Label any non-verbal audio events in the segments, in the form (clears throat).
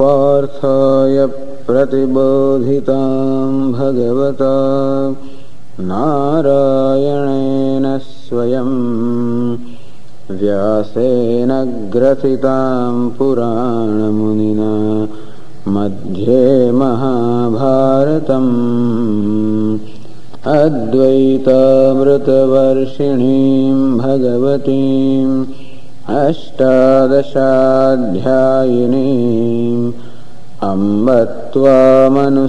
पार्थाय प्रतिबोधितां भगवता नारायणेन स्वयं व्यासेन ग्रथितां पुराणमुनिना मध्ये महाभारतम् अद्वैतामृतवर्षिणीं भगवतीम् अष्टादशाध्यायिनीम् अम्ब त्वामनुसन्दधामि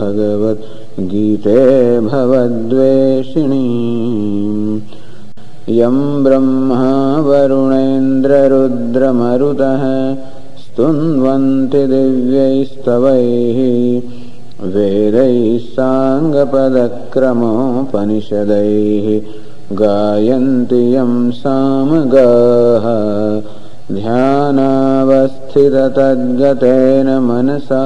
भगवद्गीते भवद्वेषिणीम् यं ब्रह्मा वरुणेन्द्ररुद्रमरुतः स्तुन्वन्ति दिव्यैस्तवैः वेदैः साङ्गपदक्रमोपनिषदैः गायन्ति यं सामगाः। ध्यानावस्थिततद्गतेन मनसा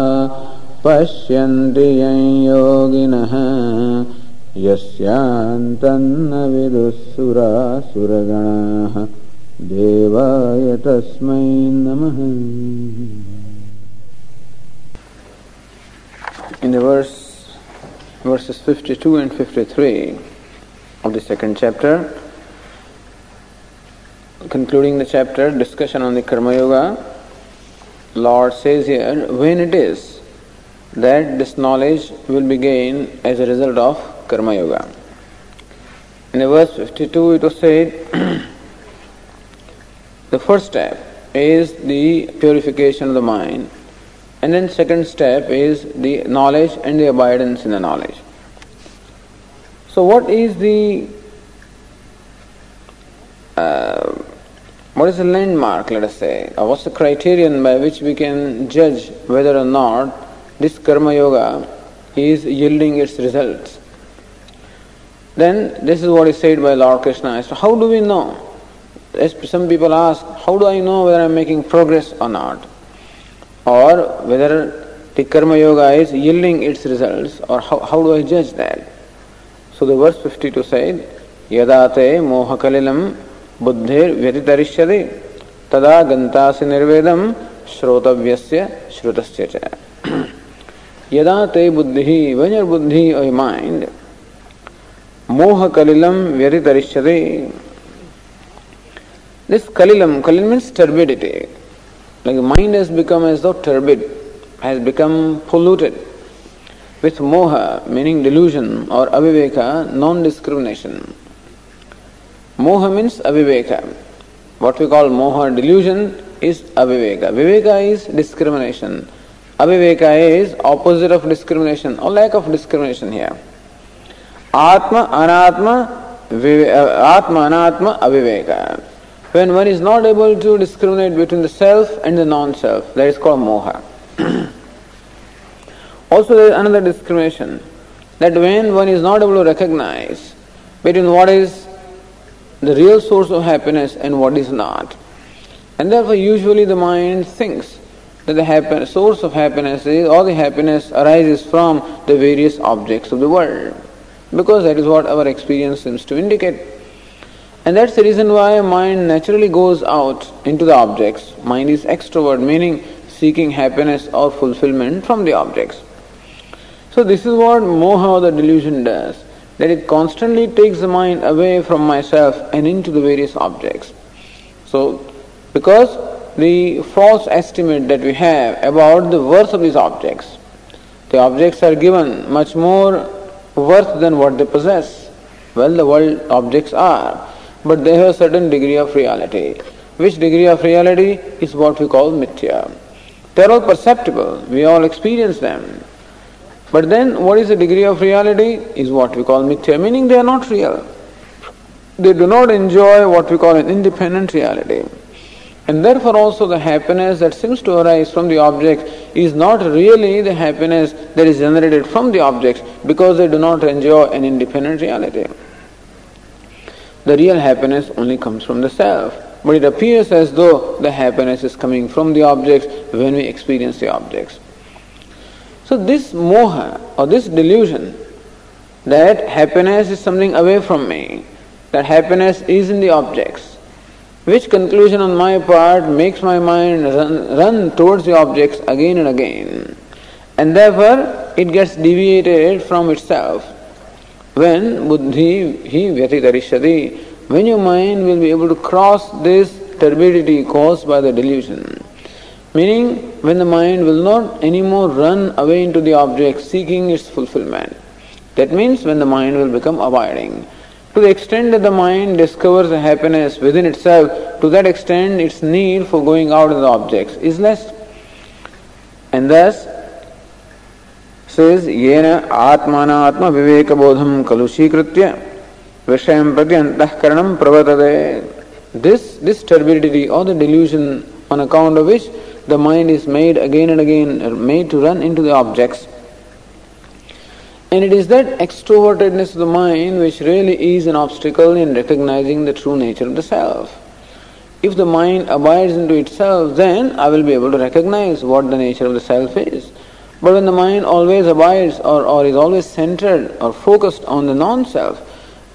पश्यन्ति यं योगिनः। यस्यान्तन्न विदुःसुरासुरगणाः देवाय तस्मै नमः। In the verse, verses 52 and 53 of the second chapter, concluding the chapter, discussion on the Karma Yoga, Lord says here, when it is that this knowledge will be gained as a result of Karma Yoga. In the verse 52 it was said, (clears throat) the first step is the purification of the mind and then second step is the knowledge and the abidance in the knowledge. So what is the uh, what is the landmark, let us say, or what's the criterion by which we can judge whether or not this karma yoga is yielding its results? Then this is what is said by Lord Krishna. So how do we know? As some people ask, how do I know whether I'm making progress or not? or whether the karma yoga is yielding its results or how, how do I judge that? So the verse 52 said, Yadate mohakalilam buddhir vyatitarishyade tada gantasi nirvedam shrotavyasya shrutasya. Yadate buddhi, when your buddhi or your mind, mohakalilam vyatitarishyade this kalilam, kalil means turbidity. Like the mind has become as though turbid, has become polluted with moha, meaning delusion, or aviveka, non discrimination. Moha means aviveka. What we call moha delusion is aviveka. Viveka is discrimination. Aviveka is opposite of discrimination or lack of discrimination here. Atma, anatma, uh, atma, anatma, aviveka. When one is not able to discriminate between the self and the non self, that is called moha. (clears throat) also, there is another discrimination that when one is not able to recognize between what is the real source of happiness and what is not. And therefore, usually the mind thinks that the happiness, source of happiness is, or the happiness arises from the various objects of the world. Because that is what our experience seems to indicate. And that's the reason why mind naturally goes out into the objects. Mind is extrovert, meaning seeking happiness or fulfillment from the objects. So this is what moha the delusion does, that it constantly takes the mind away from myself and into the various objects. So because the false estimate that we have about the worth of these objects, the objects are given much more worth than what they possess. Well, the world objects are but they have a certain degree of reality. Which degree of reality is what we call mithya. They are all perceptible, we all experience them. But then what is the degree of reality is what we call mithya, meaning they are not real. They do not enjoy what we call an independent reality. And therefore also the happiness that seems to arise from the objects is not really the happiness that is generated from the objects because they do not enjoy an independent reality. The real happiness only comes from the self. But it appears as though the happiness is coming from the objects when we experience the objects. So this moha or this delusion that happiness is something away from me, that happiness is in the objects, which conclusion on my part makes my mind run, run towards the objects again and again, and therefore it gets deviated from itself. When buddhi hi vyatitarishati, when your mind will be able to cross this turbidity caused by the delusion, meaning when the mind will not anymore run away into the object seeking its fulfillment. That means when the mind will become abiding. To the extent that the mind discovers a happiness within itself, to that extent its need for going out in the objects is less. And thus, says, येन आत्मानात्म विवेक बोधम कलुषीकृत्य विषयं प्रति अंतःकरणं प्रवर्तते this this turbidity or the delusion on account of which the mind is made again and again made to run into the objects and it is that extrovertedness of the mind which really is an obstacle in recognizing the true nature of the self. If the mind abides into itself, then I will be able to recognize what the nature of the self is. But when the mind always abides or, or is always centered or focused on the non self,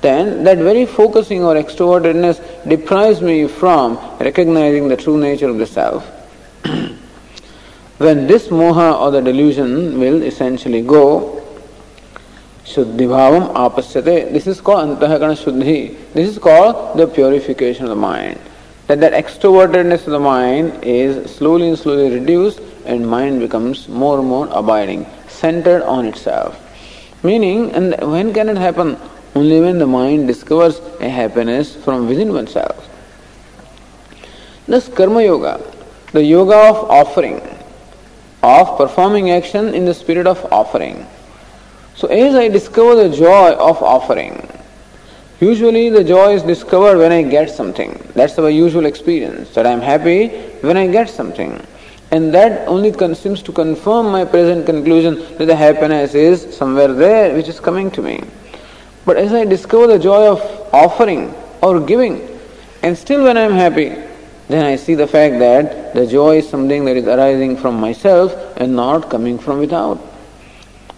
then that very focusing or extrovertedness deprives me from recognizing the true nature of the self. (clears throat) when this moha or the delusion will essentially go, Shuddhi bhavam apasyate. This is called antahkarana shuddhi. This is called the purification of the mind. That that extrovertedness of the mind is slowly and slowly reduced and mind becomes more and more abiding, centered on itself. Meaning, and when can it happen? Only when the mind discovers a happiness from within oneself. Thus, karma yoga, the yoga of offering, of performing action in the spirit of offering so as I discover the joy of offering, usually the joy is discovered when I get something. That's our usual experience, that I'm happy when I get something. And that only seems to confirm my present conclusion that the happiness is somewhere there which is coming to me. But as I discover the joy of offering or giving, and still when I'm happy, then I see the fact that the joy is something that is arising from myself and not coming from without.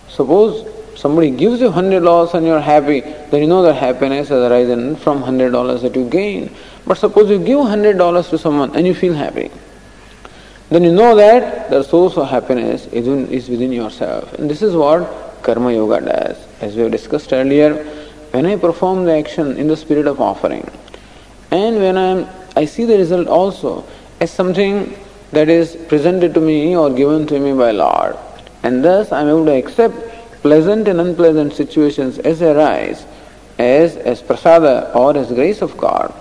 Suppose somebody gives you hundred dollars and you're happy, then you know that happiness has arisen from hundred dollars that you gain. But suppose you give hundred dollars to someone and you feel happy, then you know that the source of happiness is, in, is within yourself. And this is what karma yoga does. As we have discussed earlier, when I perform the action in the spirit of offering, and when I'm, I see the result also as something that is presented to me or given to me by Lord, and thus I'm able to accept pleasant and unpleasant situations as they arise as, as prasada or as grace of God,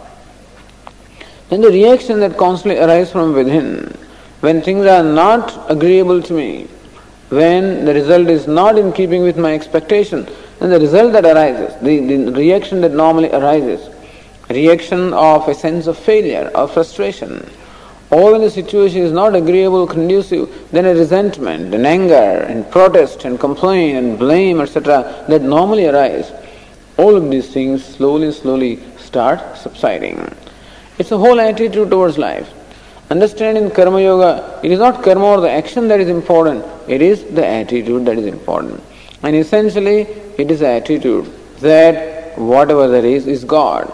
then the reaction that constantly arises from within, when things are not agreeable to me, when the result is not in keeping with my expectation, then the result that arises, the, the reaction that normally arises, reaction of a sense of failure or frustration, or when the situation is not agreeable, conducive, then a resentment and anger and protest and complaint and blame, etc., that normally arise, all of these things slowly, slowly start subsiding. It's a whole attitude towards life. Understanding karma yoga, it is not karma or the action that is important, it is the attitude that is important. And essentially, it is attitude that whatever there is is God.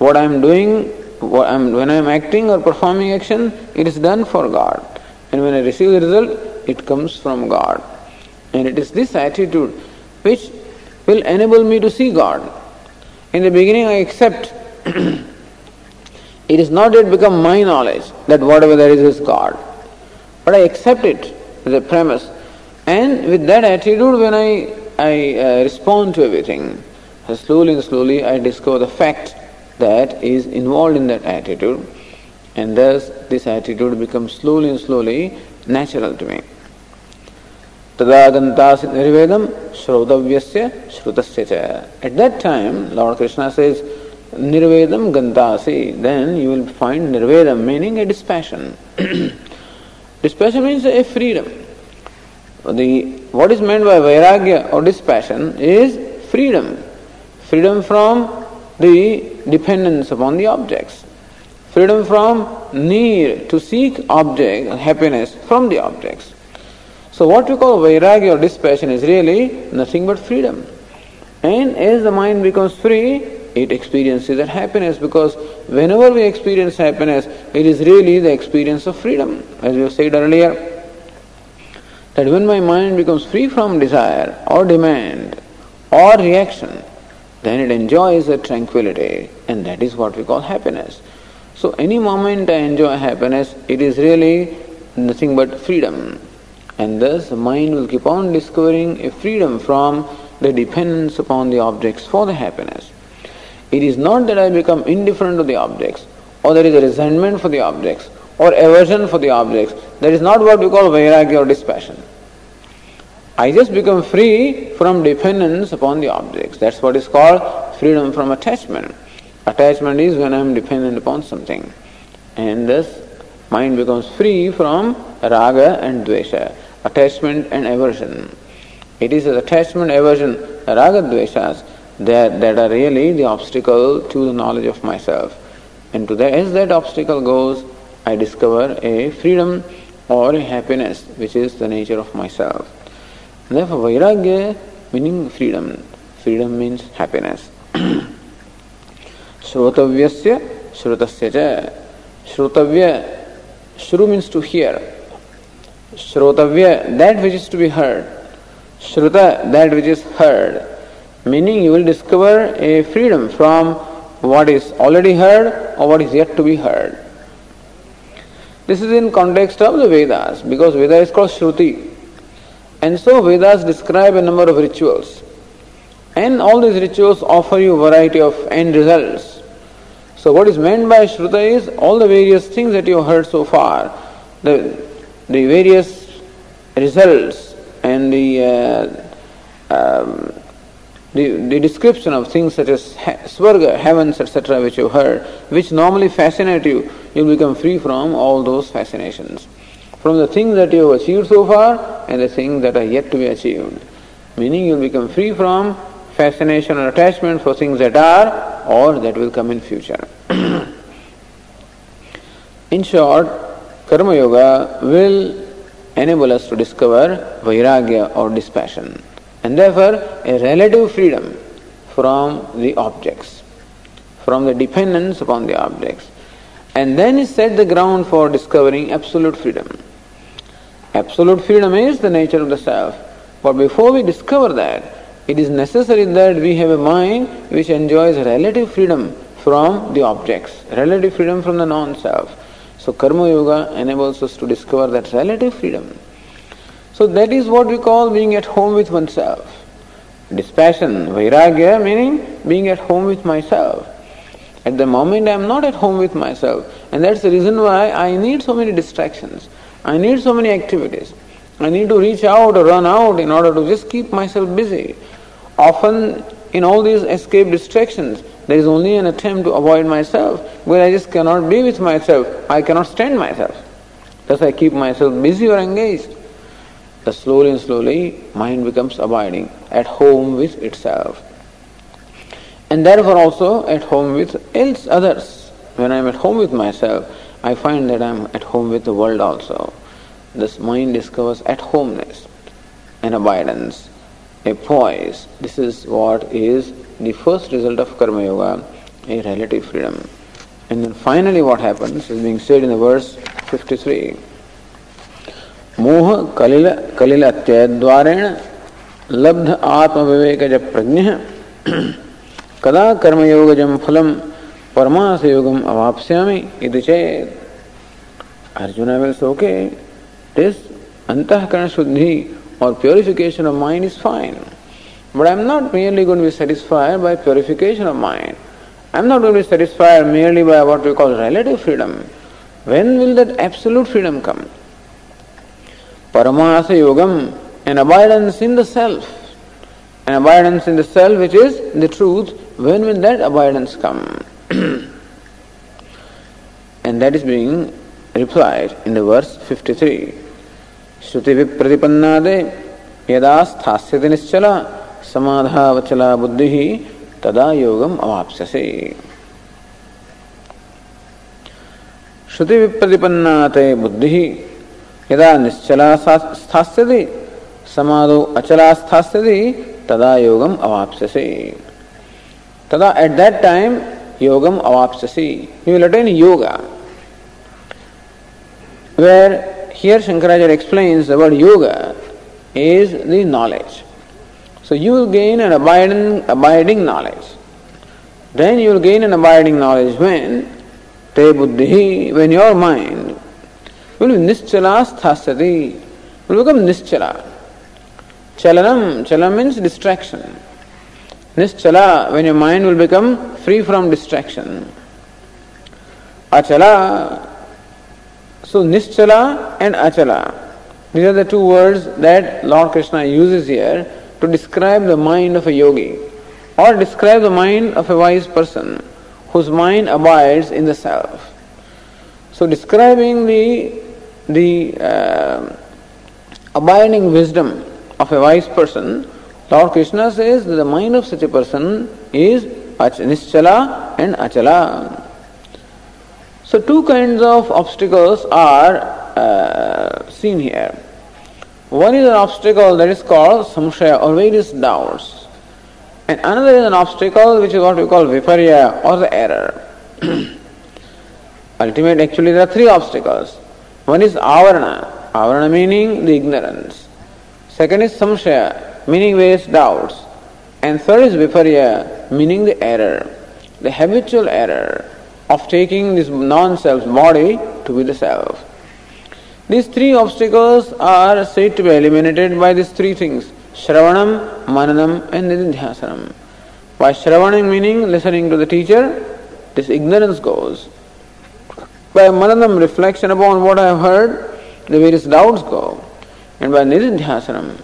What I am doing when I am acting or performing action, it is done for God. And when I receive the result, it comes from God. And it is this attitude which will enable me to see God. In the beginning, I accept (clears throat) it is not yet become my knowledge that whatever there is is God. But I accept it as a premise. And with that attitude, when I, I uh, respond to everything, slowly and slowly I discover the fact that is involved in that attitude, and thus this attitude becomes slowly and slowly natural to me. Tadagantas nirvedam shrodavyasya shrutasya At that time, Lord Krishna says, Nirvedam gantasi, then you will find nirvedam, meaning a dispassion. (clears throat) dispassion means a freedom. The, what is meant by vairagya or dispassion is freedom. Freedom from the dependence upon the objects. Freedom from need to seek object happiness from the objects. So what we call vairagya or dispassion is really nothing but freedom. And as the mind becomes free, it experiences that happiness because whenever we experience happiness, it is really the experience of freedom, as we said earlier. That when my mind becomes free from desire or demand or reaction, then it enjoys a tranquility, and that is what we call happiness. So, any moment I enjoy happiness, it is really nothing but freedom. And thus, the mind will keep on discovering a freedom from the dependence upon the objects for the happiness. It is not that I become indifferent to the objects, or there is a resentment for the objects, or aversion for the objects. That is not what we call vairagya or dispassion. I just become free from dependence upon the objects. That's what is called freedom from attachment. Attachment is when I am dependent upon something. And thus mind becomes free from raga and dvesha, attachment and aversion. It is attachment, aversion, raga, dveshas that, that are really the obstacle to the knowledge of myself. And to that, as that obstacle goes, I discover a freedom or a happiness which is the nature of myself. Therefore, Vairagya meaning freedom. Freedom means happiness. (clears throat) Shrutavyasya, Shrutasya cha. Shrutavya, Shru means to hear. Shrutavya, that which is to be heard. Shruta, that which is heard. Meaning you will discover a freedom from what is already heard or what is yet to be heard. This is in context of the Vedas because Veda is called Shruti. And so Vedas describe a number of rituals. And all these rituals offer you a variety of end results. So what is meant by Shruta is all the various things that you have heard so far, the, the various results and the, uh, um, the, the description of things such as swarga, heavens, etc., which you've heard, which normally fascinate you, you'll become free from all those fascinations. From the things that you have achieved so far and the things that are yet to be achieved. Meaning you'll become free from fascination or attachment for things that are or that will come in future. (clears throat) in short, Karma Yoga will enable us to discover vairagya or dispassion and therefore a relative freedom from the objects, from the dependence upon the objects. And then is set the ground for discovering absolute freedom. Absolute freedom is the nature of the self. But before we discover that, it is necessary that we have a mind which enjoys relative freedom from the objects, relative freedom from the non self. So Karma Yoga enables us to discover that relative freedom. So that is what we call being at home with oneself. Dispassion, vairagya meaning being at home with myself. At the moment I am not at home with myself. And that's the reason why I need so many distractions. I need so many activities. I need to reach out or run out in order to just keep myself busy. Often in all these escape distractions, there is only an attempt to avoid myself, where I just cannot be with myself. I cannot stand myself. Thus I keep myself busy or engaged. Thus slowly and slowly, mind becomes abiding, at home with itself. And therefore also at home with else others. When I am at home with myself, I find that I am at home with the world also. This mind discovers at homeness, an abidance, a poise. This is what is the first result of Karma Yoga, a relative freedom. And then finally, what happens is being said in the verse 53 मोह कलिल कलिल द्वारेण लब्ध आत्म विवेक जब प्रज्ञ कदा कर्मयोगजम फलम परमास योगम अवाप्स्यामि इति चेत Arjun will okay this अंतःकरण शुद्धि or purification of mind is fine. But I'm not merely going to be satisfied by purification of mind. I'm not going to be satisfied merely by what we call relative freedom. When will that absolute freedom come? Paramasa Yogam, an abidance in the self. An abidance in the self which is the truth. When will that abidance come? and that is being replied in the verse 53. श्रुति विप्रतिपन्नादे यदा स्थास्यति निश्चल समाधावचला बुद्धि तदा योगम अवाप्स्यसे श्रुति विप्रतिपन्नाते बुद्धि यदा निश्चला स्थास्यति समाधो अचला स्थास्यति तदा योगम अवाप्स्यसे Tada at that time yogam avapsasi. You will attain yoga. Where here Shankaracharya explains the word yoga is the knowledge. So you will gain an abiding, abiding knowledge. Then you will gain an abiding knowledge when te buddhi, when your mind will be nischala sthasati, will become nischala. Chalanam, chalam means distraction. Nischala, when your mind will become free from distraction. Achala, so nischala and achala. These are the two words that Lord Krishna uses here to describe the mind of a yogi or describe the mind of a wise person whose mind abides in the self. So, describing the, the uh, abiding wisdom of a wise person, Lord Krishna says that the mind of such a person is nischala and achala. So, two kinds of obstacles are uh, seen here. One is an obstacle that is called samshaya or various doubts. And another is an obstacle which is what we call viparya or the error. (clears throat) Ultimately, actually, there are three obstacles. One is avarana, avarana meaning the ignorance. Second is samshaya, meaning various doubts. And third is viparya, meaning the error, the habitual error of taking this non self body to be the self. These three obstacles are said to be eliminated by these three things Shravanam, Mananam, and Nididhyasanam. By Shravanam meaning listening to the teacher, this ignorance goes. By Mananam, reflection upon what I have heard, the various doubts go. And by Nididhyasanam,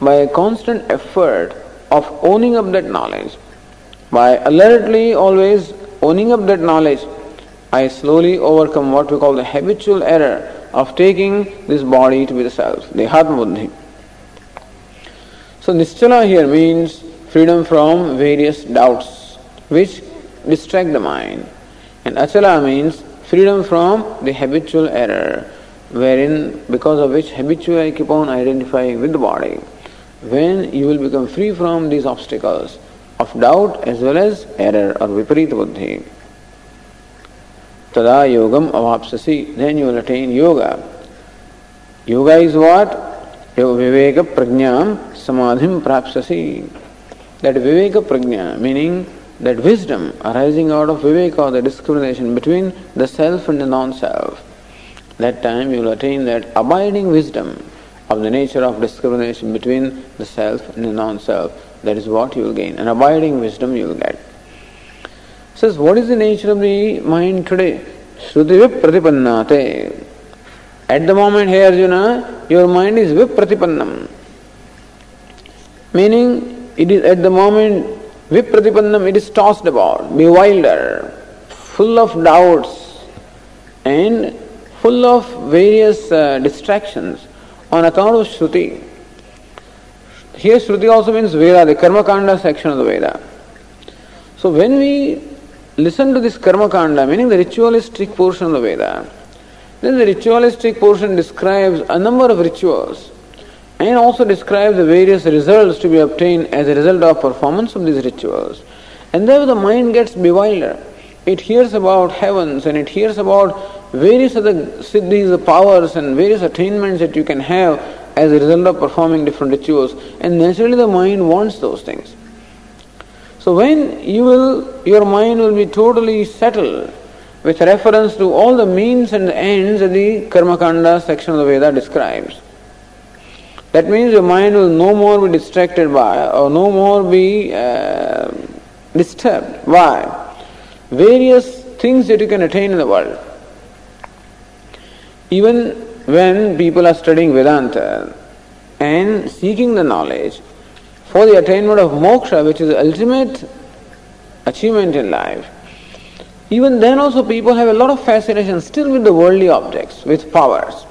by a constant effort of owning up that knowledge, by alertly always owning up that knowledge, I slowly overcome what we call the habitual error of taking this body to be the self, the Buddhi. So Nischala here means freedom from various doubts which distract the mind. And Achala means freedom from the habitual error, wherein because of which habitually I keep on identifying with the body. When you will become free from these obstacles of doubt as well as error or viparita buddhi. Tada yogam avapsasi. Then you will attain yoga. Yoga is what? Viveka prajnam samadhim prapsasi. That viveka prajna, meaning that wisdom arising out of viveka, the discrimination between the self and the non-self. That time you will attain that abiding wisdom of the nature of discrimination between the self and the non-self. That is what you will gain. An abiding wisdom you will get says, What is the nature of the mind today? Shruti Vipratipannate. At the moment, here Arjuna, your mind is Vipratipannam. Meaning, it is at the moment Vipratipannam, it is tossed about, bewildered, full of doubts, and full of various uh, distractions on account of Shruti. Here, Shruti also means Veda, the Karma Kanda section of the Veda. So, when we listen to this karma kanda, meaning the ritualistic portion of the Veda, then the ritualistic portion describes a number of rituals and also describes the various results to be obtained as a result of performance of these rituals. And there the mind gets bewildered. It hears about heavens and it hears about various other siddhis, the powers and various attainments that you can have as a result of performing different rituals. And naturally the mind wants those things. So when you will, your mind will be totally settled with reference to all the means and ends that the Karmakanda section of the Veda describes. That means your mind will no more be distracted by or no more be uh, disturbed by various things that you can attain in the world. Even when people are studying Vedanta and seeking the knowledge, for the attainment of moksha, which is the ultimate achievement in life, even then also people have a lot of fascination still with the worldly objects, with powers.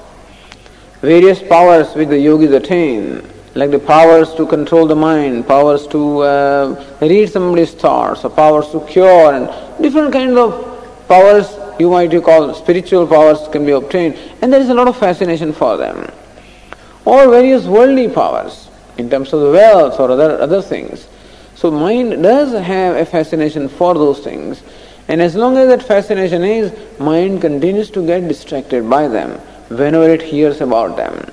Various powers which the yogis attain, like the powers to control the mind, powers to uh, read somebody's thoughts, or powers to cure, and different kinds of powers you might call spiritual powers can be obtained, and there is a lot of fascination for them. Or various worldly powers in terms of wealth or other, other things. So mind does have a fascination for those things. And as long as that fascination is, mind continues to get distracted by them whenever it hears about them.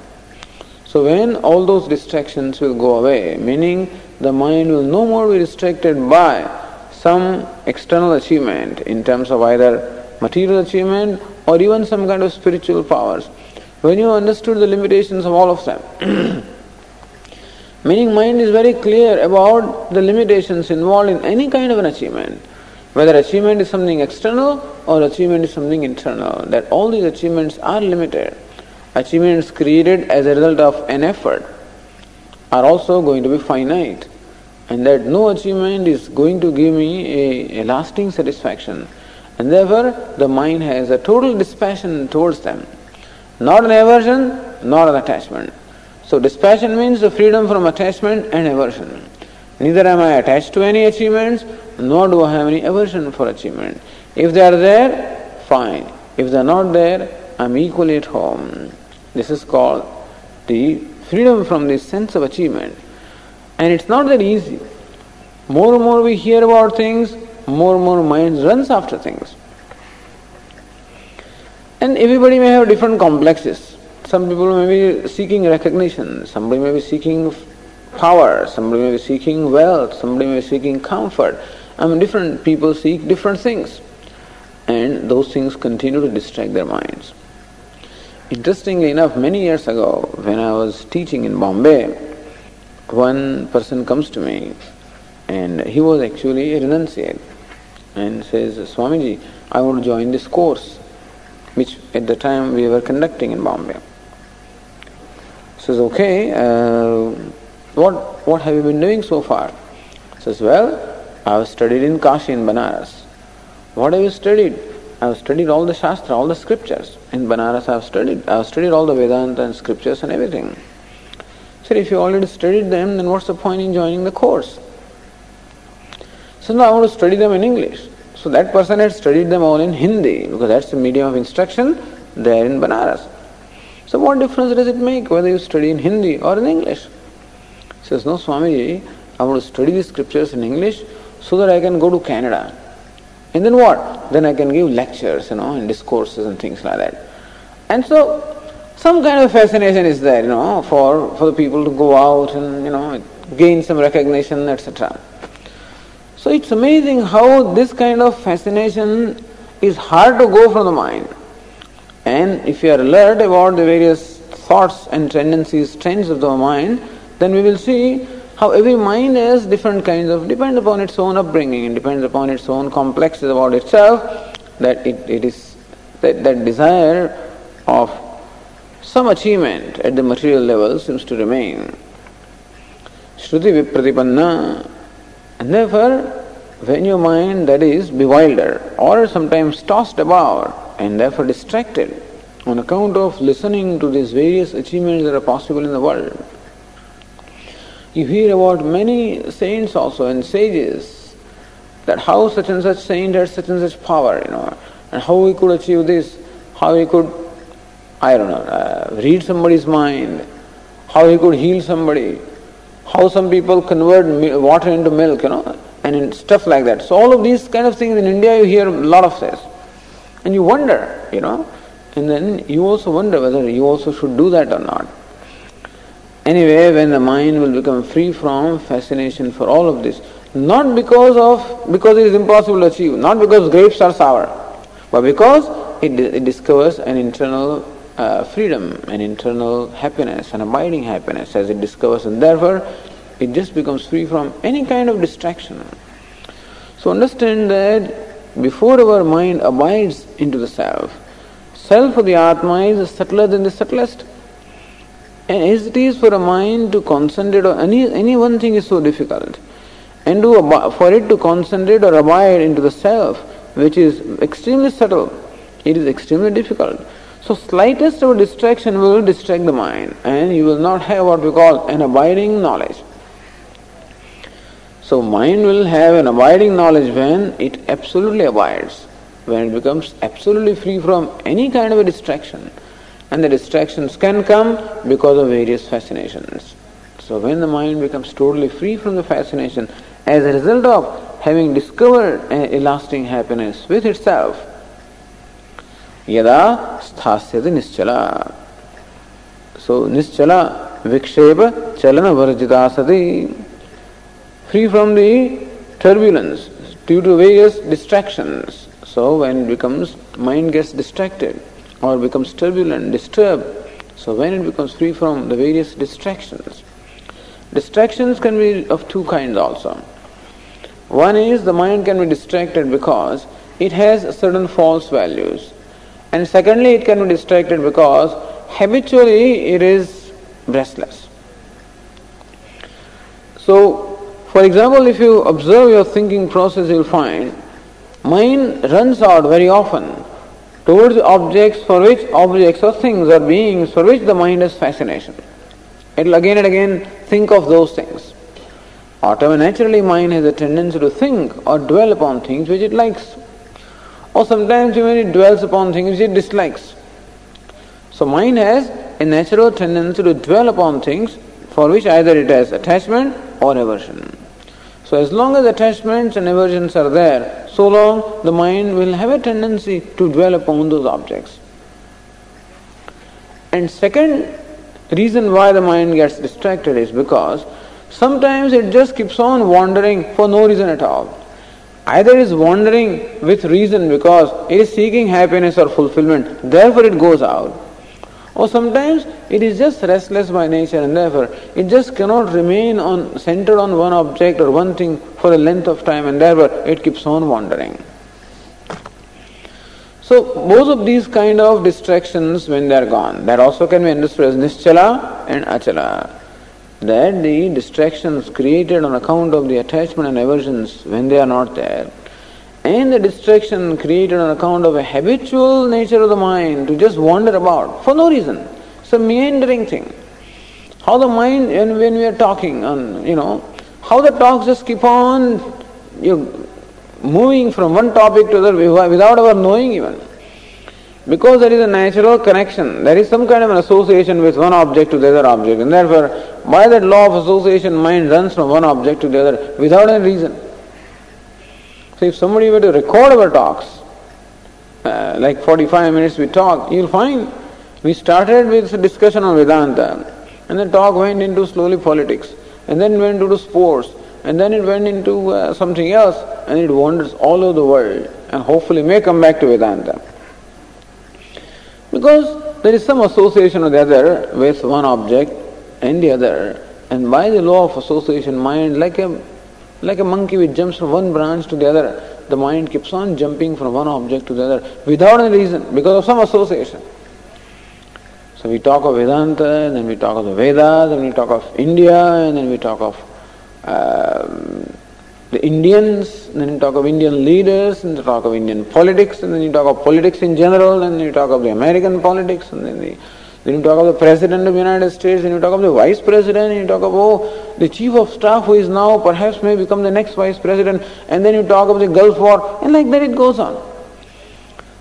So when all those distractions will go away, meaning the mind will no more be distracted by some external achievement in terms of either material achievement or even some kind of spiritual powers. When you understood the limitations of all of them, (clears throat) meaning mind is very clear about the limitations involved in any kind of an achievement, whether achievement is something external or achievement is something internal, that all these achievements are limited. Achievements created as a result of an effort are also going to be finite and that no achievement is going to give me a, a, lasting satisfaction and therefore the mind has a total dispassion towards them. Not an aversion not an attachment. So dispassion means the freedom from attachment and aversion. Neither am i attached to any achievements nor do i have any aversion for achievement. If they are there fine. If they are not there i'm equally at home. This is called the freedom from the sense of achievement. And it's not that easy. More and more we hear about things, more and more mind runs after things. And everybody may have different complexes. Some people may be seeking recognition, somebody may be seeking power, somebody may be seeking wealth, somebody may be seeking comfort. I mean, different people seek different things. And those things continue to distract their minds. Interestingly enough, many years ago, when I was teaching in Bombay, one person comes to me and he was actually a renunciate and says, Swamiji, I want to join this course, which at the time we were conducting in Bombay. Says, okay, uh, what, what have you been doing so far? Says, well, I have studied in Kashi in Banaras. What have you studied? I have studied all the Shastra, all the scriptures. In Banaras I have studied. I have studied all the Vedanta and scriptures and everything. So if you already studied them, then what's the point in joining the course? So now I want to study them in English. So that person had studied them all in Hindi because that's the medium of instruction there in Banaras. So what difference does it make whether you study in Hindi or in English? He says, No, Swamiji, I want to study the scriptures in English so that I can go to Canada and then what? Then I can give lectures, you know, and discourses and things like that. And so some kind of fascination is there, you know, for, for the people to go out and, you know, gain some recognition, etc. So it's amazing how this kind of fascination is hard to go from the mind. And if you are alert about the various thoughts and tendencies, trends of the mind, then we will see how every mind has different kinds of, depends upon its own upbringing depends upon its own complexes about itself, that it, it is, that, that desire of some achievement at the material level seems to remain. Shruti vipratipanna. And therefore, when your mind that is bewildered or sometimes tossed about and therefore distracted on account of listening to these various achievements that are possible in the world, you hear about many saints also and sages that how such and such saint had such and such power, you know, and how he could achieve this, how he could, I don't know, uh, read somebody's mind, how he could heal somebody, how some people convert water into milk, you know, and stuff like that. So all of these kind of things in India you hear a lot of this. And you wonder, you know, and then you also wonder whether you also should do that or not. Anyway, when the mind will become free from fascination for all of this, not because of because it is impossible to achieve, not because grapes are sour, but because it, it discovers an internal uh, freedom, and internal happiness, and abiding happiness as it discovers, and therefore it just becomes free from any kind of distraction. So understand that before our mind abides into the self, self of the Atma is subtler than the subtlest. And as it is for a mind to concentrate on any, any one thing is so difficult. And to, for it to concentrate or abide into the self, which is extremely subtle, it is extremely difficult. So slightest of a distraction will distract the mind and you will not have what we call an abiding knowledge. So mind will have an abiding knowledge when it absolutely abides, when it becomes absolutely free from any kind of a distraction and the distractions can come because of various fascinations. So when the mind becomes totally free from the fascination as a result of having discovered a lasting happiness with itself. Yada sthasyati nischala. So nischala vikshepa chalana varjita sati. Free from the turbulence due to various distractions. So when it becomes, mind gets distracted or becomes turbulent, disturbed. So when it becomes free from the various distractions. Distractions can be of two kinds also. One is the mind can be distracted because it has certain false values. And secondly, it can be distracted because habitually it is restless. So for example, if you observe your thinking process, you will find mind runs out very often towards objects for which objects or things or beings for which the mind has fascination. It will again and again think of those things. Automatically, naturally, mind has a tendency to think or dwell upon things which it likes. Or sometimes even it dwells upon things it dislikes. So mind has a natural tendency to dwell upon things for which either it has attachment or aversion. So as long as attachments and aversions are there, so long the mind will have a tendency to dwell upon those objects. And second reason why the mind gets distracted is because sometimes it just keeps on wandering for no reason at all. Either is wandering with reason because it is seeking happiness or fulfillment, therefore it goes out. Or sometimes it is just restless by nature and therefore it just cannot remain on centered on one object or one thing for a length of time and therefore it keeps on wandering. So both of these kind of distractions when they are gone, that also can be understood as nischala and achala. That the distractions created on account of the attachment and aversions when they are not there and the distraction created on account of a habitual nature of the mind to just wander about for no reason. It's a meandering thing. How the mind, when, when we are talking, and you know, how the talks just keep on you know, moving from one topic to the other without our knowing even. Because there is a natural connection, there is some kind of an association with one object to the other object, and therefore, by that law of association, mind runs from one object to the other without any reason. So if somebody were to record our talks, uh, like 45 minutes we talk, you'll find we started with a discussion on Vedanta, and the talk went into slowly politics, and then went into sports, and then it went into uh, something else, and it wanders all over the world, and hopefully may come back to Vedanta. Because there is some association or the other with one object and the other, and by the law of association, mind, like a like a monkey which jumps from one branch to the other, the mind keeps on jumping from one object to the other without any reason, because of some association. So we talk of Vedanta, and then we talk of the Vedas, then we talk of India, and then we talk of um, the Indians, then we talk of Indian leaders, and we talk of Indian politics, and then you talk of politics in general, and then you talk of the American politics, and then the then you talk of the President of the United States, then you talk of the Vice President, and you talk of, oh, the Chief of Staff who is now perhaps may become the next Vice President, and then you talk of the Gulf War, and like that it goes on.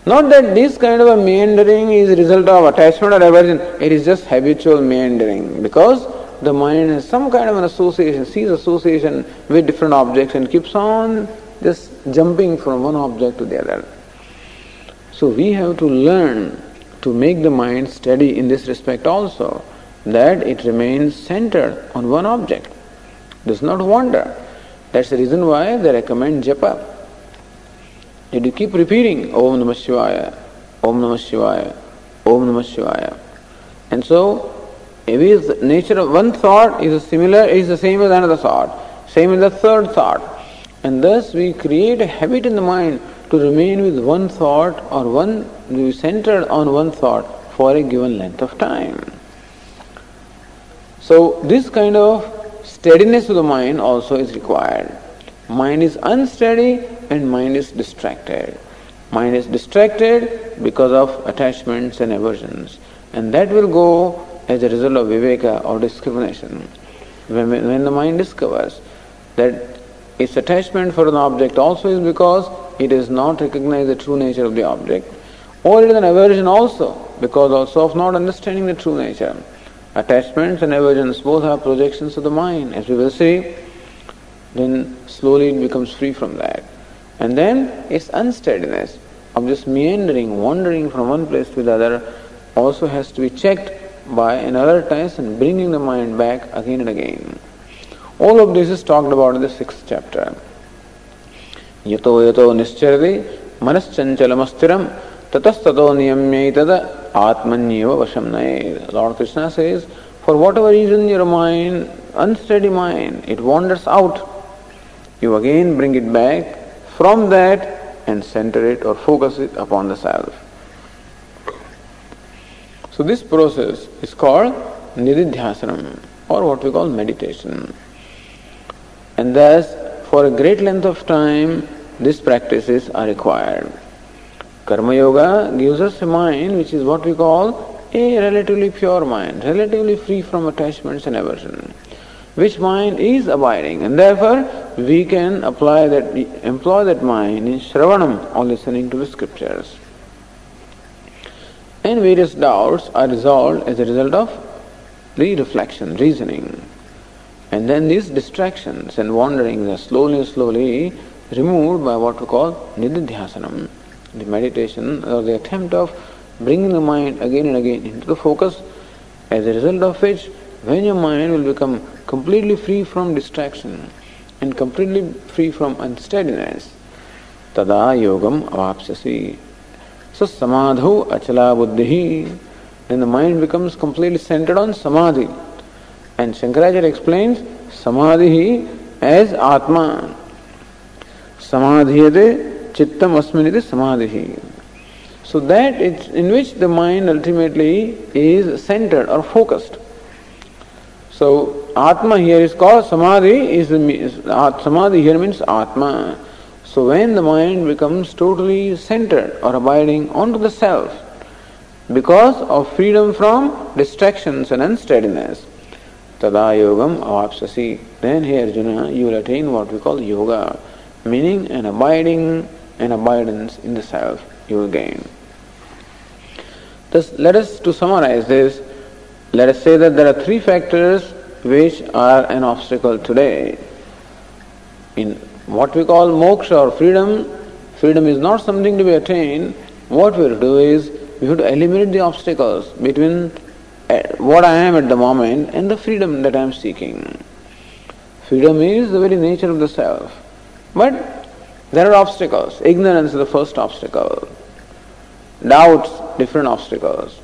Not that this kind of a meandering is a result of attachment or aversion, it is just habitual meandering because the mind has some kind of an association, sees association with different objects and keeps on just jumping from one object to the other. So we have to learn to make the mind steady in this respect also, that it remains centered on one object, does not wander. That's the reason why they recommend japa. That you keep repeating Om Namah Shivaya, Om Namah Shivaya, Om Namah Shivaya. And so, the nature of one thought is similar, is the same as another thought, same as the third thought. And thus we create a habit in the mind to remain with one thought or one, be centered on one thought for a given length of time. So, this kind of steadiness of the mind also is required. Mind is unsteady and mind is distracted. Mind is distracted because of attachments and aversions, and that will go as a result of viveka or discrimination. When, when the mind discovers that its attachment for an object also is because it does not recognize the true nature of the object. Or it is an aversion also, because also of not understanding the true nature. Attachments and aversions both are projections of the mind, as we will see. then slowly it becomes free from that. And then its unsteadiness of just meandering, wandering from one place to the other also has to be checked by another test and bringing the mind back again and again. All of this is talked about in the sixth chapter. ಯತೋ ಯತೋ ನಿಶ್ಚರದಿ ಮನಶ್ಚಂಚಲಮಸ್ಥಿರಂ ತತಸ್ತೋ ನಿಯಮ್ಯೈತದ ಆತ್ಮನ್ಯೇವ ವಶಂ ನಯೇತ್ lord Krishna says for whatever reason your mind unsteady mind, it wanders out. You again bring it back from that and center it or focus it upon the self. So, this process is called nididhyasanam or what we call meditation. And thus, for a great length of time these practices are required. Karma Yoga gives us a mind which is what we call a relatively pure mind, relatively free from attachments and aversion, which mind is abiding, and therefore we can apply that, employ that mind in Shravanam or listening to the scriptures. And various doubts are resolved as a result of the reflection, reasoning. And then these distractions and wanderings are slowly, slowly removed by what we call nididhyasanam, the meditation or the attempt of bringing the mind again and again into the focus, as a result of which, when your mind will become completely free from distraction and completely free from unsteadiness, tada yogam avapsasi. So samadhu achala buddhi, then the mind becomes completely centered on samadhi. And Shankaracharya explains samadhi as atma. Samadhiyate chittam asminiti samadhi. So that is in which the mind ultimately is centered or focused. So Atma here is called Samadhi is Samadhi here means Atma. So when the mind becomes totally centered or abiding onto the self, because of freedom from distractions and unsteadiness, tada avapsasi. Then here Arjuna, you will attain what we call yoga, meaning an abiding and abidance in the self you will gain. Thus, let us to summarize this, let us say that there are three factors which are an obstacle today. In what we call moksha or freedom, freedom is not something to be attained. What we have to do is we have to eliminate the obstacles between Uh, what I am at the moment and the freedom that I am seeking. Freedom is the very nature of the self. But there are obstacles. Ignorance is the first obstacle. Doubts, different obstacles.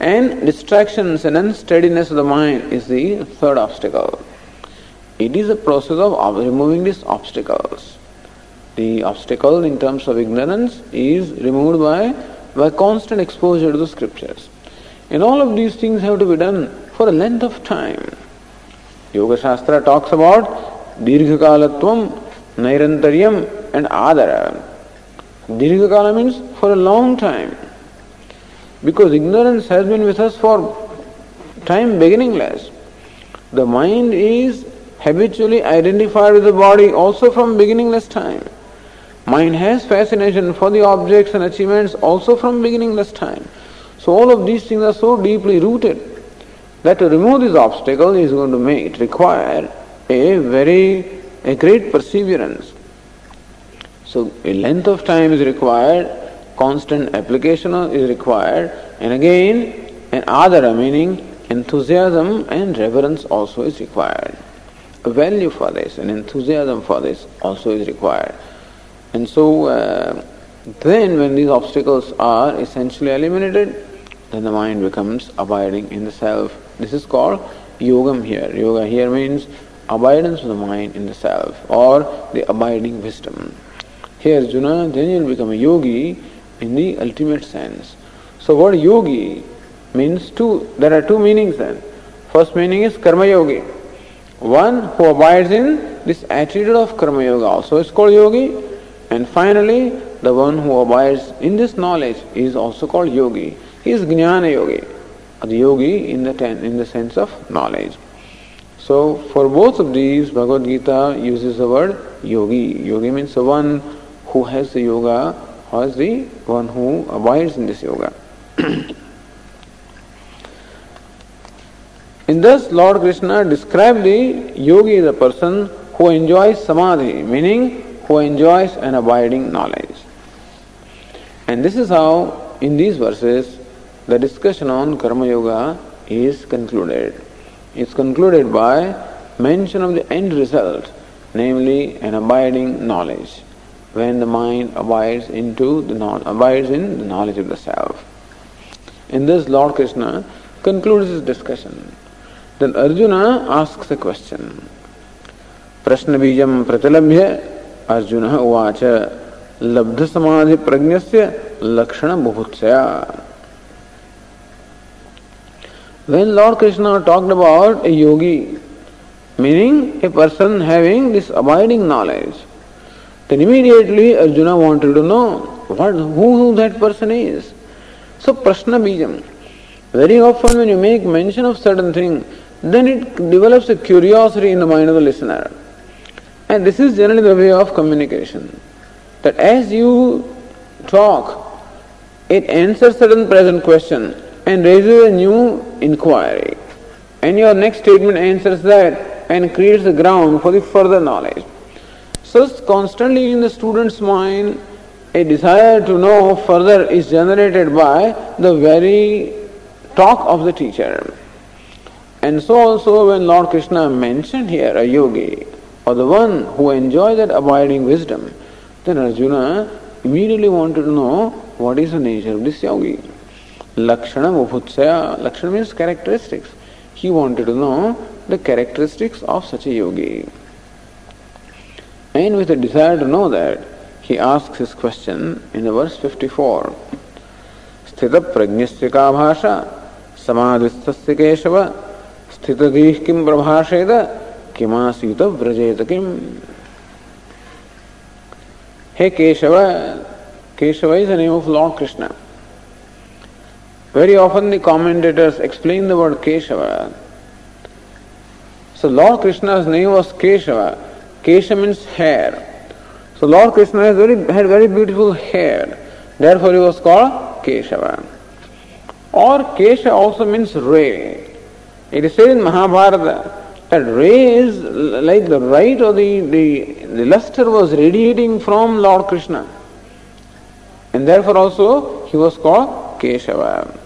And distractions and unsteadiness of the mind is the third obstacle. It is a process of removing these obstacles. The obstacle in terms of ignorance is removed by, by constant exposure to the scriptures. And all of these things have to be done for a length of time. Yoga Shastra talks about dirghakalatvam, nairantaryam and adara. Dirghakala means for a long time. Because ignorance has been with us for time beginningless. The mind is habitually identified with the body also from beginningless time. Mind has fascination for the objects and achievements also from beginningless time. So all of these things are so deeply rooted that to remove this obstacle is going to make it require a very a great perseverance. So a length of time is required, constant application is required, and again an adara meaning enthusiasm and reverence also is required. A value for this, an enthusiasm for this also is required. And so uh, then when these obstacles are essentially eliminated, then the mind becomes abiding in the self. This is called yogam here. Yoga here means abidance of the mind in the self or the abiding wisdom. Here, Arjuna, then you will become a yogi in the ultimate sense. So, what yogi means two, there are two meanings then. First meaning is karma yogi. One who abides in this attitude of karma yoga also is called yogi. And finally, the one who abides in this knowledge is also called yogi. He is jnana yogi, the yogi in the, ten, in the sense of knowledge. So for both of these, Bhagavad Gita uses the word yogi. Yogi means the one who has the yoga or the one who abides in this yoga. (clears throat) in this, Lord Krishna described the yogi as a person who enjoys samadhi, meaning who enjoys an abiding knowledge. And this is how, in these verses, the discussion on Karma Yoga is concluded. It's concluded by mention of the end result, namely an abiding knowledge, when the mind abides into the abides in the knowledge of the self. In this, Lord Krishna concludes his discussion. Then Arjuna asks a question. प्रश्न बीजम प्रतिलभ्य अर्जुन उवाच लब्ध समाधि प्रज्ञस्य लक्षण बुभुत्सया when Lord Krishna talked about a yogi, meaning a person having this abiding knowledge, then immediately Arjuna wanted to know what, who that person is. So Prashna Bijam. Very often when you make mention of certain thing, then it develops a curiosity in the mind of the listener. And this is generally the way of communication. That as you talk, it answers certain present question and raises a new inquiry. And your next statement answers that and creates the ground for the further knowledge. So, constantly in the student's mind, a desire to know further is generated by the very talk of the teacher. And so, also, when Lord Krishna mentioned here a yogi, or the one who enjoys that abiding wisdom, then Arjuna immediately wanted to know what is the nature of this yogi. Lakshana means characteristics. He wanted to know the characteristics of such a yogi. And with a desire to know that, he asks his question in the verse 54. स्थित प्रज्ञस्य का भाषा समाधिस्थस्य केशव स्थितधीः किं प्रभाषेत किमासीत व्रजेत किम हे Keshava Keshav is the name of Lord Krishna. Very often the commentators explain the word Keshava. So Lord Krishna's name was Keshava. Kesha means hair. So Lord Krishna has very, had very beautiful hair. Therefore he was called Keshava. Or Kesha also means ray. It is said in Mahabharata that ray is like the light or the, the, the luster was radiating from Lord Krishna. And therefore also he was called Keshava.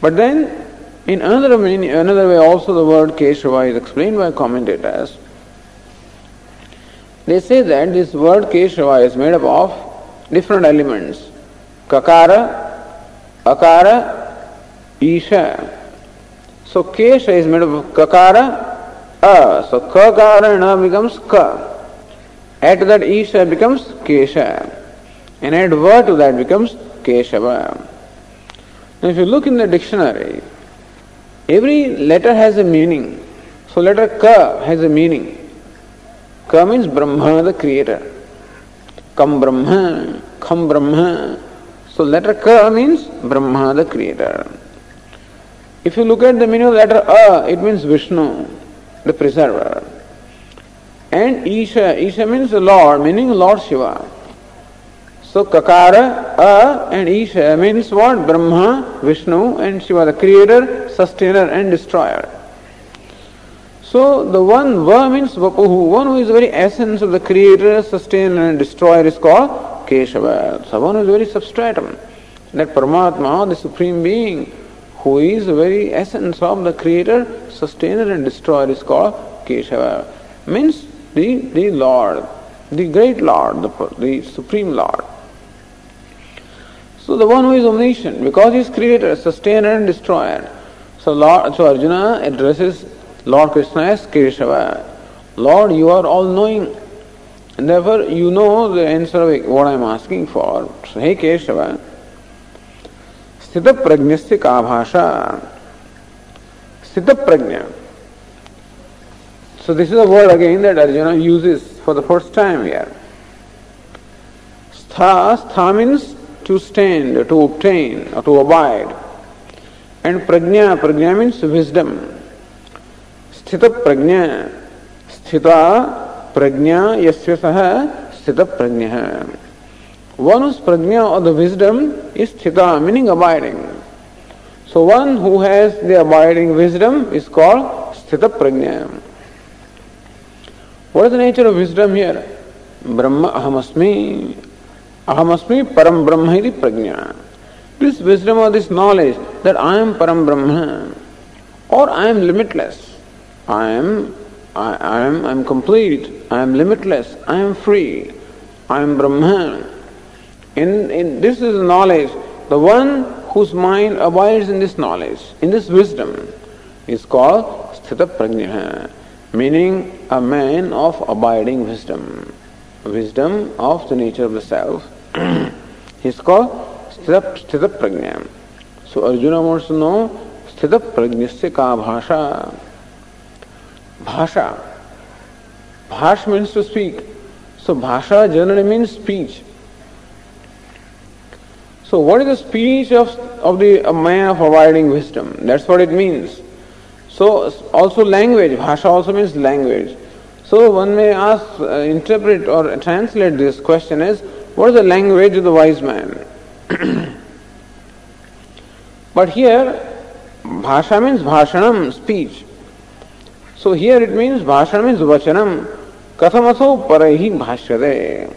But then, in another, another way, also the word Keshava is explained by commentators. They say that this word Keshava is made up of different elements Kakara, Akara, Isha. So Kesha is made up of Kakara, A. So Kakara and A becomes Ka. Add that Isha becomes Kesha. And add Va to that becomes Keshava. Now, if you look in the dictionary, every letter has a meaning. So, letter Ka has a meaning. Ka means Brahma, the creator. Kam Brahma, Kham Brahma. So, letter Ka means Brahma, the creator. If you look at the meaning of letter A, it means Vishnu, the preserver. And Isha, Isha means the Lord, meaning Lord Shiva. So Kakara, A and Isha means what? Brahma, Vishnu and Shiva, the creator, sustainer and destroyer. So the one Va means Vapuhu, one who is the very essence of the creator, sustainer and destroyer is called Keshava. So one who is very substratum. That Paramatma, the supreme being, who is the very essence of the creator, sustainer and destroyer is called Keshava. Means the, the Lord, the great Lord, the, the supreme Lord. So the one who is omniscient, because he is creator, sustainer and destroyer. So, Lord, so Arjuna addresses Lord Krishna as Keshava. Lord, you are all knowing. And therefore, you know the answer of what I am asking for. So, hey Keshava, Sthita Prajnasya Kabhasha. sthita Prajna. So this is a word again that Arjuna uses for the first time here. Stha, stha means to stand, to obtain, or to abide. And prajna, prajna means wisdom. Sthita prajna, sthita prajna yasya saha sthita prajna. One whose prajna or the wisdom is sthita, meaning abiding. So one who has the abiding wisdom is called sthita prajna. What is the nature of wisdom here? Brahma ahamasmi. Ahamasmi param brahma prajna. This wisdom or this knowledge that I am param brahma or I am limitless. I am I am I am complete. I am limitless. I am free. I am Brahman. In, in this is knowledge. The one whose mind abides in this knowledge, in this wisdom, is called Sthita Prajna, meaning a man of abiding wisdom, wisdom of the nature of the self. He is called Sthita, Sthita Prajna. So Arjuna Sthita Prajnasya ka bhasha. Bhasha. Bhash means to speak. So bhasha generally means speech. So what is the speech of, of the man of abiding wisdom? That's what it means. So also language, bhasha also means language. So one may ask, uh, interpret or translate this question as, what is the language of the wise man? but here, bhasha means bhashanam, speech. So here it means bhashanam means vachanam. Kathamaso parahi bhashyade.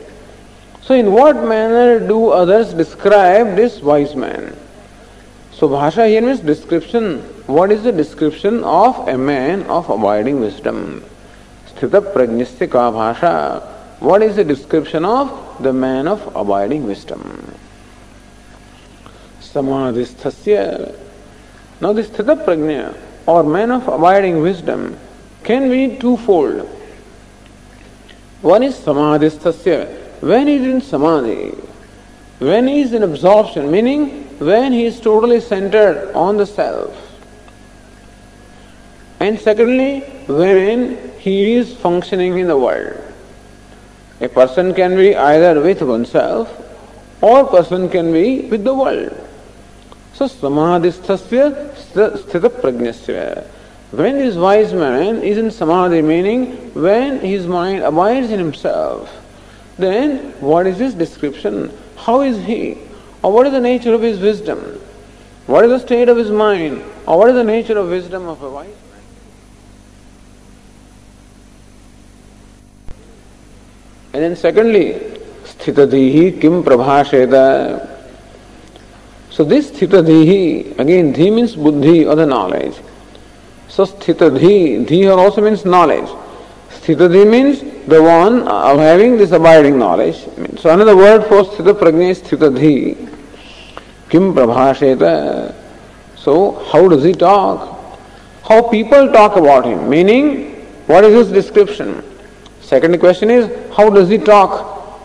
So, in what manner do others describe this wise man? So, bhasha here means description. What is the description of a man of abiding wisdom? Sthita prajnasya ka bhasha. What is the description of the man of abiding wisdom? Samadhisthasya. Now, this sthita prajna or man of abiding wisdom can be twofold. One is samadhisthasya when he is in samadhi, when he is in absorption, meaning when he is totally centered on the self. And secondly, when he is functioning in the world. A person can be either with oneself or person can be with the world. So samadhisthasya sthita prajnasya. When this wise man is in samadhi, meaning when his mind abides in himself, then what is his description? How is he? Or what is the nature of his wisdom? What is the state of his mind? Or what is the nature of wisdom of a wise man? And then secondly, sthitadihi kim prabhasheda. So this sthitadihi, again, dhi means buddhi or the knowledge. So sthitadhi, dhi also means knowledge. Sthitadhi means the one of having this abiding knowledge. So another word for sthita prajna is sthitadhi. Kim prabhasheta. So how does he talk? How people talk about him? Meaning, what is his description? Second question is, how does he talk?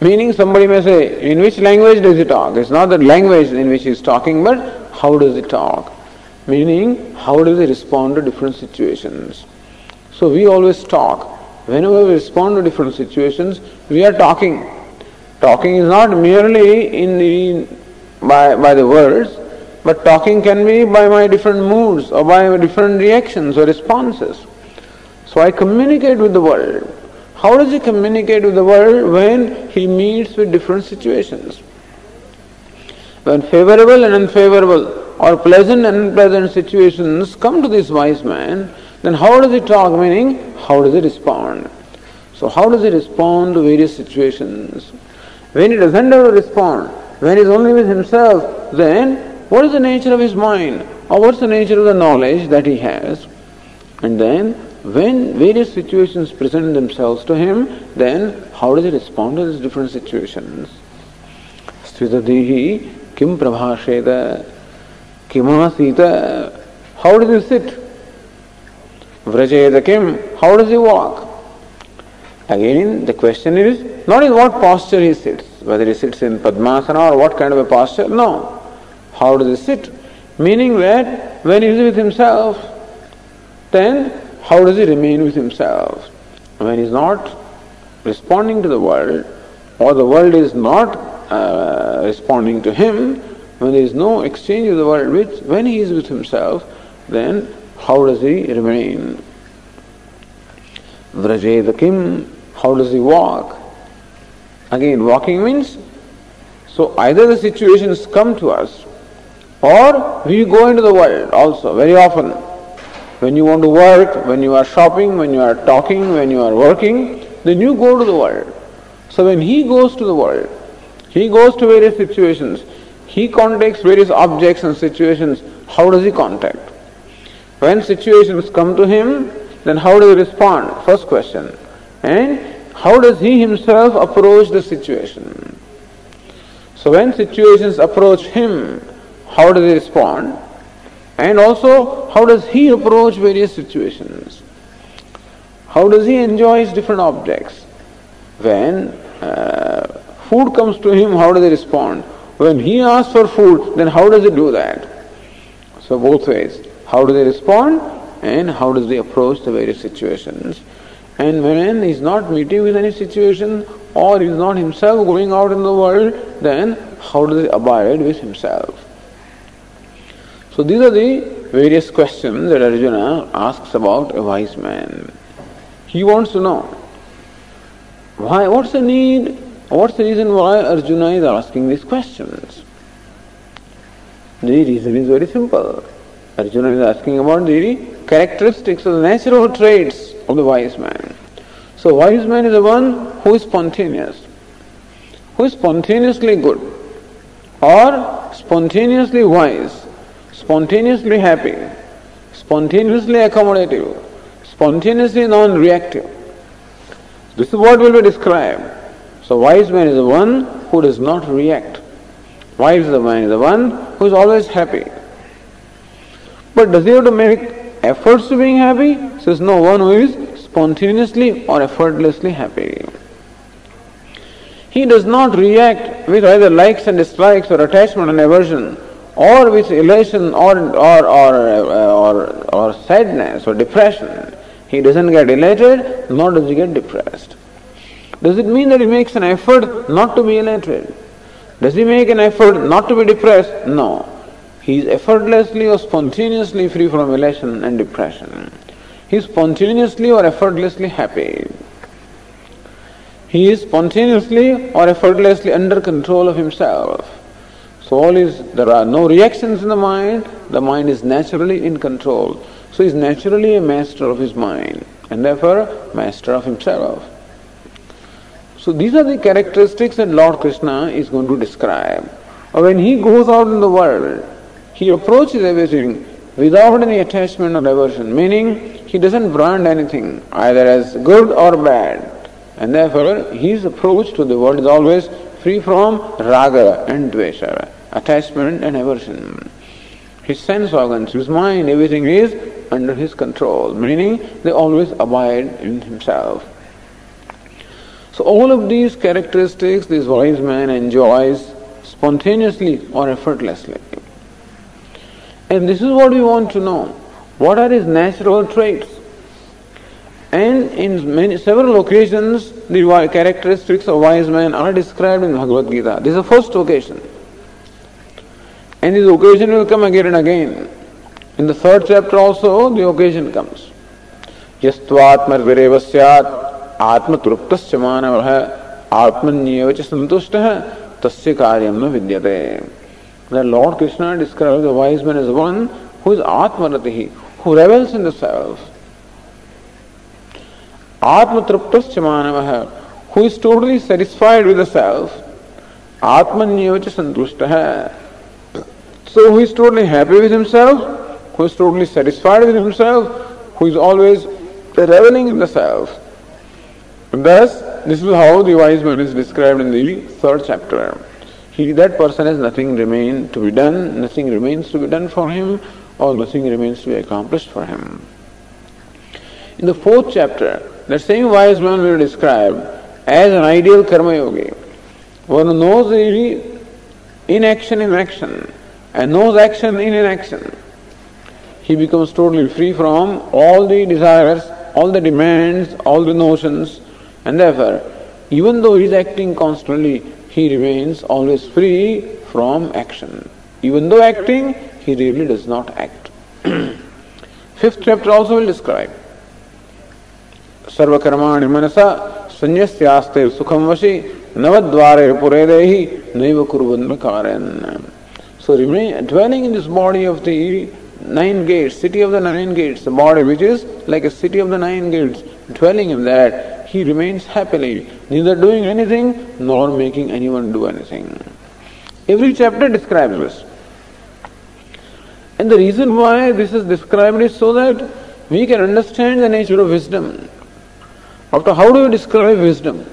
Meaning somebody may say, in which language does he talk? It's not the language in which he is talking, but how does he talk? Meaning, how does he respond to different situations? So we always talk. Whenever we respond to different situations, we are talking. Talking is not merely in the, by, by the words, but talking can be by my different moods or by different reactions or responses. So I communicate with the world. How does he communicate with the world when he meets with different situations? When favorable and unfavorable or pleasant and unpleasant situations come to this wise man, then how does he talk? Meaning, how does he respond? So how does he respond to various situations? When he doesn't have to respond, when he is only with himself, then what is the nature of his mind? Or what's the nature of the knowledge that he has? And then when various situations present themselves to him, then how does he respond to these different situations? Sthitadihi kim prabhasheta kimasita. How does he sit? Vrajedakim, how does he walk? Again, the question is not in what posture he sits, whether he sits in Padmasana or what kind of a posture, no. How does he sit? Meaning that when he is with himself, then how does he remain with himself? When he's not responding to the world, or the world is not uh, responding to him, when there is no exchange with the world, with, when he is with himself, then how does he remain? Vrajedakim, how does he walk? Again, walking means so either the situations come to us or we go into the world also very often. When you want to work, when you are shopping, when you are talking, when you are working, then you go to the world. So when he goes to the world, he goes to various situations, he contacts various objects and situations. How does he contact? When situations come to him, then how does he respond? First question. And how does he himself approach the situation? So when situations approach him, how does he respond? And also, how does he approach various situations? How does he enjoy his different objects? When uh, food comes to him, how does he respond? When he asks for food, then how does he do that? So both ways. How do they respond and how does they approach the various situations? And when he is not meeting with any situation or is not himself going out in the world, then how does he abide with himself? So these are the various questions that Arjuna asks about a wise man. He wants to know why, what's the need, what's the reason why Arjuna is asking these questions? The reason is very simple. Arjuna is asking about the characteristics of the natural traits of the wise man. So, wise man is the one who is spontaneous, who is spontaneously good, or spontaneously wise, spontaneously happy, spontaneously accommodative, spontaneously non reactive. This is what will be described. So, wise man is the one who does not react. Wise man is the one who is always happy. But does he have to make efforts to being happy? Says no one who is spontaneously or effortlessly happy. He does not react with either likes and dislikes or attachment and aversion or with elation or, or, or, uh, or, or sadness or depression. He doesn't get elated, nor does he get depressed. Does it mean that he makes an effort not to be elated? Does he make an effort not to be depressed? No. He is effortlessly or spontaneously free from elation and depression. He is spontaneously or effortlessly happy. He is spontaneously or effortlessly under control of himself. So all is there are no reactions in the mind, the mind is naturally in control. So he is naturally a master of his mind and therefore master of himself. So these are the characteristics that Lord Krishna is going to describe. When he goes out in the world, he approaches everything without any attachment or aversion, meaning he doesn't brand anything either as good or bad. And therefore his approach to the world is always free from raga and dvesha, attachment and aversion. His sense organs, his mind, everything is under his control, meaning they always abide in himself. So all of these characteristics this wise man enjoys spontaneously or effortlessly. And this is what we want to know. What are his natural traits? And in many, several occasions, the characteristics of wise man are described in Bhagavad Gita. This is the first occasion. And this occasion will come again and again. In the third chapter also, the occasion comes. यस्त्वात्मर्विरेव स्यात् आत्मतृप्तश्च मानवः आत्मन्येव च सन्तुष्टः तस्य कार्यं न विद्यते The Lord Krishna describes the wise man as one who is Atmaratihi, who revels in the self. Atmatraptascha manavaha, who is totally satisfied with the self. Atmanyevacha santushtaha. So who is totally happy with himself, who is totally satisfied with himself, who is always reveling in the self. Thus, this is how the wise man is described in the third chapter. He, that person has nothing remain to be done, nothing remains to be done for him, or nothing remains to be accomplished for him. In the fourth chapter, that same wise man will describe as an ideal karma yogi, one knows the inaction in action and knows action in inaction. He becomes totally free from all the desires, all the demands, all the notions, and therefore, even though he is acting constantly, he remains always free from action. Even though acting, he really does not act. (clears throat) Fifth chapter also will describe सर्वकर्माणि मनसा संयस्यास्ते सुखम वशी नवद्वारे पुरेदेहि नैव कुर्वन् कारयन् so remain dwelling in this body of the nine gates, city of the nine gates, the body which is like a city of the nine gates, dwelling in that, he remains happily, neither doing anything nor making anyone do anything. Every chapter describes this. And the reason why this is described is so that we can understand the nature of wisdom. After, how do you describe wisdom?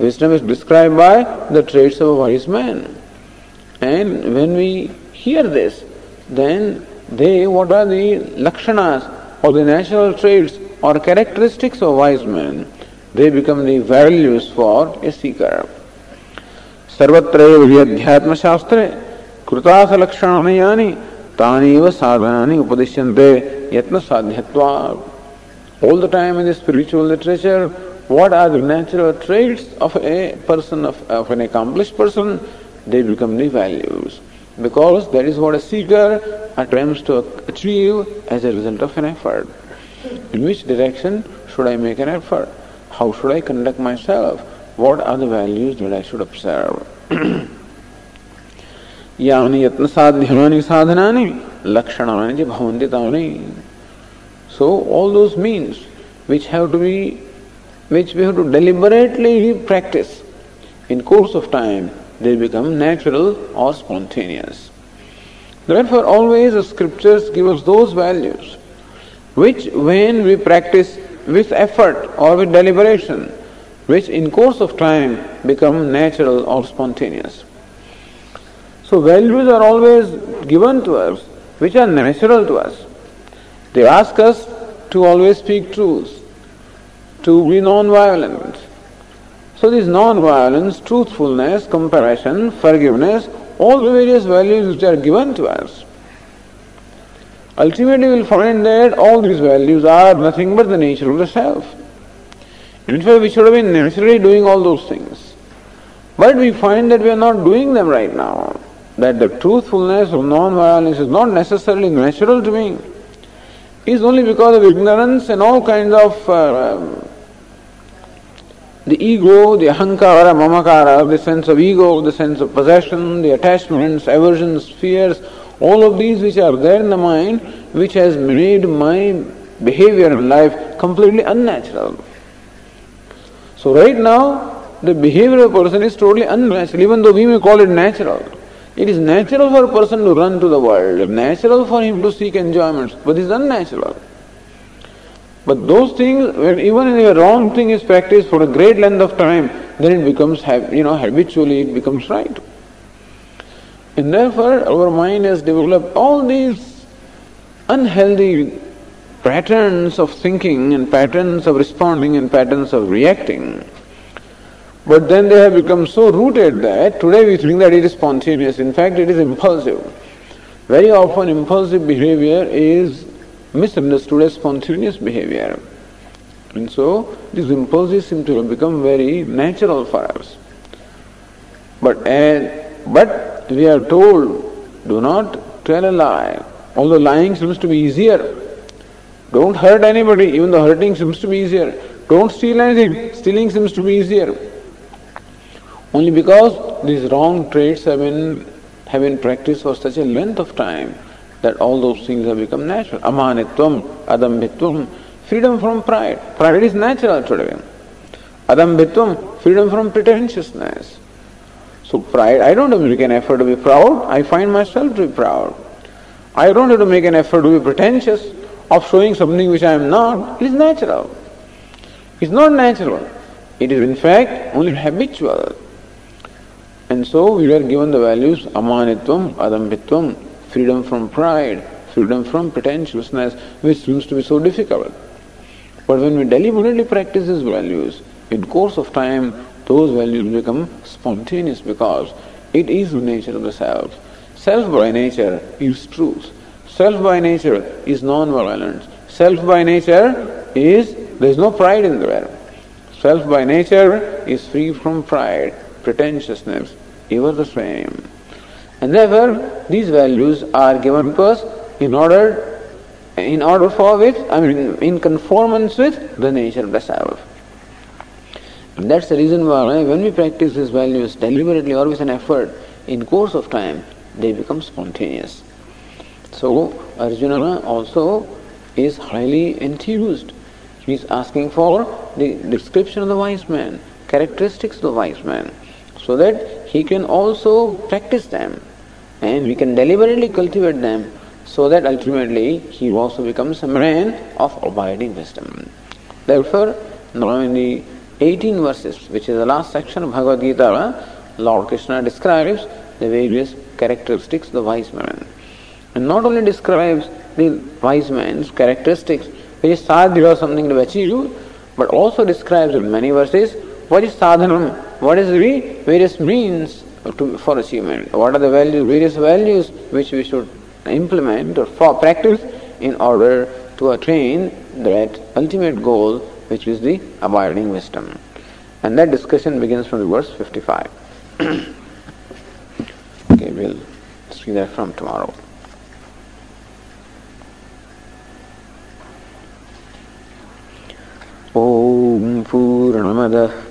Wisdom is described by the traits of a wise man. And when we hear this, then they, what are the lakshanas or the natural traits or characteristics of wise men? They become the values for a seeker. सर्वत्र अध्यात्म शास्त्रे कृतास लक्षणानि यानि तानीव साधनानि उपदिश्यन्ते यत्न साध्यत्वात् all the time in the spiritual literature what are the natural traits of a person of, of an accomplished person they become the values because that is what a seeker attempts to achieve as a result of an effort. In which direction should I make an effort? How should I conduct myself? What are the values that I should observe? यानि यत्न साध्यमानि साधनानि लक्षणानि भवन्ति तानि So all those means which have to be which we have to deliberately practice in course of time they become natural or spontaneous. Therefore, always the scriptures give us those values which, when we practice with effort or with deliberation, which in course of time become natural or spontaneous. So, values are always given to us which are natural to us. They ask us to always speak truth, to be non-violent, so this non-violence, truthfulness, compassion, forgiveness, all the various values which are given to us. Ultimately we will find that all these values are nothing but the nature of the self. In fact, we should have been naturally doing all those things. But we find that we are not doing them right now. That the truthfulness of non-violence is not necessarily natural to me. It is only because of ignorance and all kinds of uh, the ego, the ahankara, mamakara, the sense of ego, the sense of possession, the attachments, aversions, fears, all of these which are there in the mind, which has made my behavior in life completely unnatural. So right now, the behavior of a person is totally unnatural, even though we may call it natural. It is natural for a person to run to the world, natural for him to seek enjoyments, but it is unnatural. But those things, even if a wrong thing is practiced for a great length of time, then it becomes, you know, habitually it becomes right. And therefore, our mind has developed all these unhealthy patterns of thinking and patterns of responding and patterns of reacting. But then they have become so rooted that today we think that it is spontaneous. In fact, it is impulsive. Very often, impulsive behavior is misunderstood as spontaneous behavior. And so these impulses seem to have become very natural for us. But, uh, but we are told, do not tell a lie. Although lying seems to be easier. Don't hurt anybody, even though hurting seems to be easier. Don't steal anything, stealing seems to be easier. Only because these wrong traits have been, have been practiced for such a length of time that all those things have become natural. Amanitvam, adambhitvam, freedom from pride. Pride is natural today. Adambhitvam, freedom from pretentiousness. So pride, I don't have to make an effort to be proud. I find myself to be proud. I don't have to make an effort to be pretentious of showing something which I am not. It is natural. It's not natural. It is in fact only habitual. And so we are given the values amanitvam, adambhitvam, freedom from pride, freedom from pretentiousness, which seems to be so difficult. But when we deliberately practice these values, in course of time, those values become spontaneous because it is the nature of the self. Self by nature is truth. Self by nature is non-violence. Self by nature is, there is no pride in there. Self by nature is free from pride, pretentiousness, ever the same. And therefore, these values are given because in order, in order for which, I mean, in conformance with the nature of the self. And that's the reason why when we practice these values deliberately or with an effort, in course of time, they become spontaneous. So Arjuna also is highly enthused. He is asking for the description of the wise man, characteristics of the wise man, so that he can also practice them and we can deliberately cultivate them so that ultimately he also becomes a man of abiding wisdom. Therefore, now in the 18 verses, which is the last section of Bhagavad Gita, Lord Krishna describes the various characteristics of the wise man. And not only describes the wise man's characteristics, which is sadhya or something to achieve, but also describes in many verses what is sadhanam, what is the various means to, for achievement, what are the values, various values which we should implement or for practice in order to attain that ultimate goal which is the abiding wisdom. And that discussion begins from the verse 55. (coughs) okay, we'll see that from tomorrow. ॐ पूर्णमदः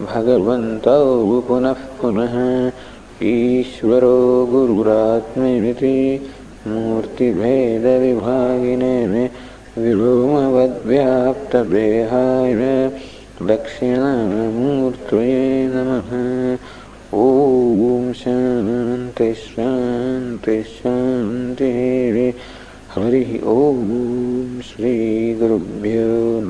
भगवन्तौ पुनः पुनः ईश्वरो गुरुरात्मेति मूर्तिभेदविभागिने विभूमवद्व्याप्तदेहाय दक्षिणामूर्तये नमः। ॐ शान्ति शान्ति शान्तिः। हरिः ॐ श्रीगुरुभ्यो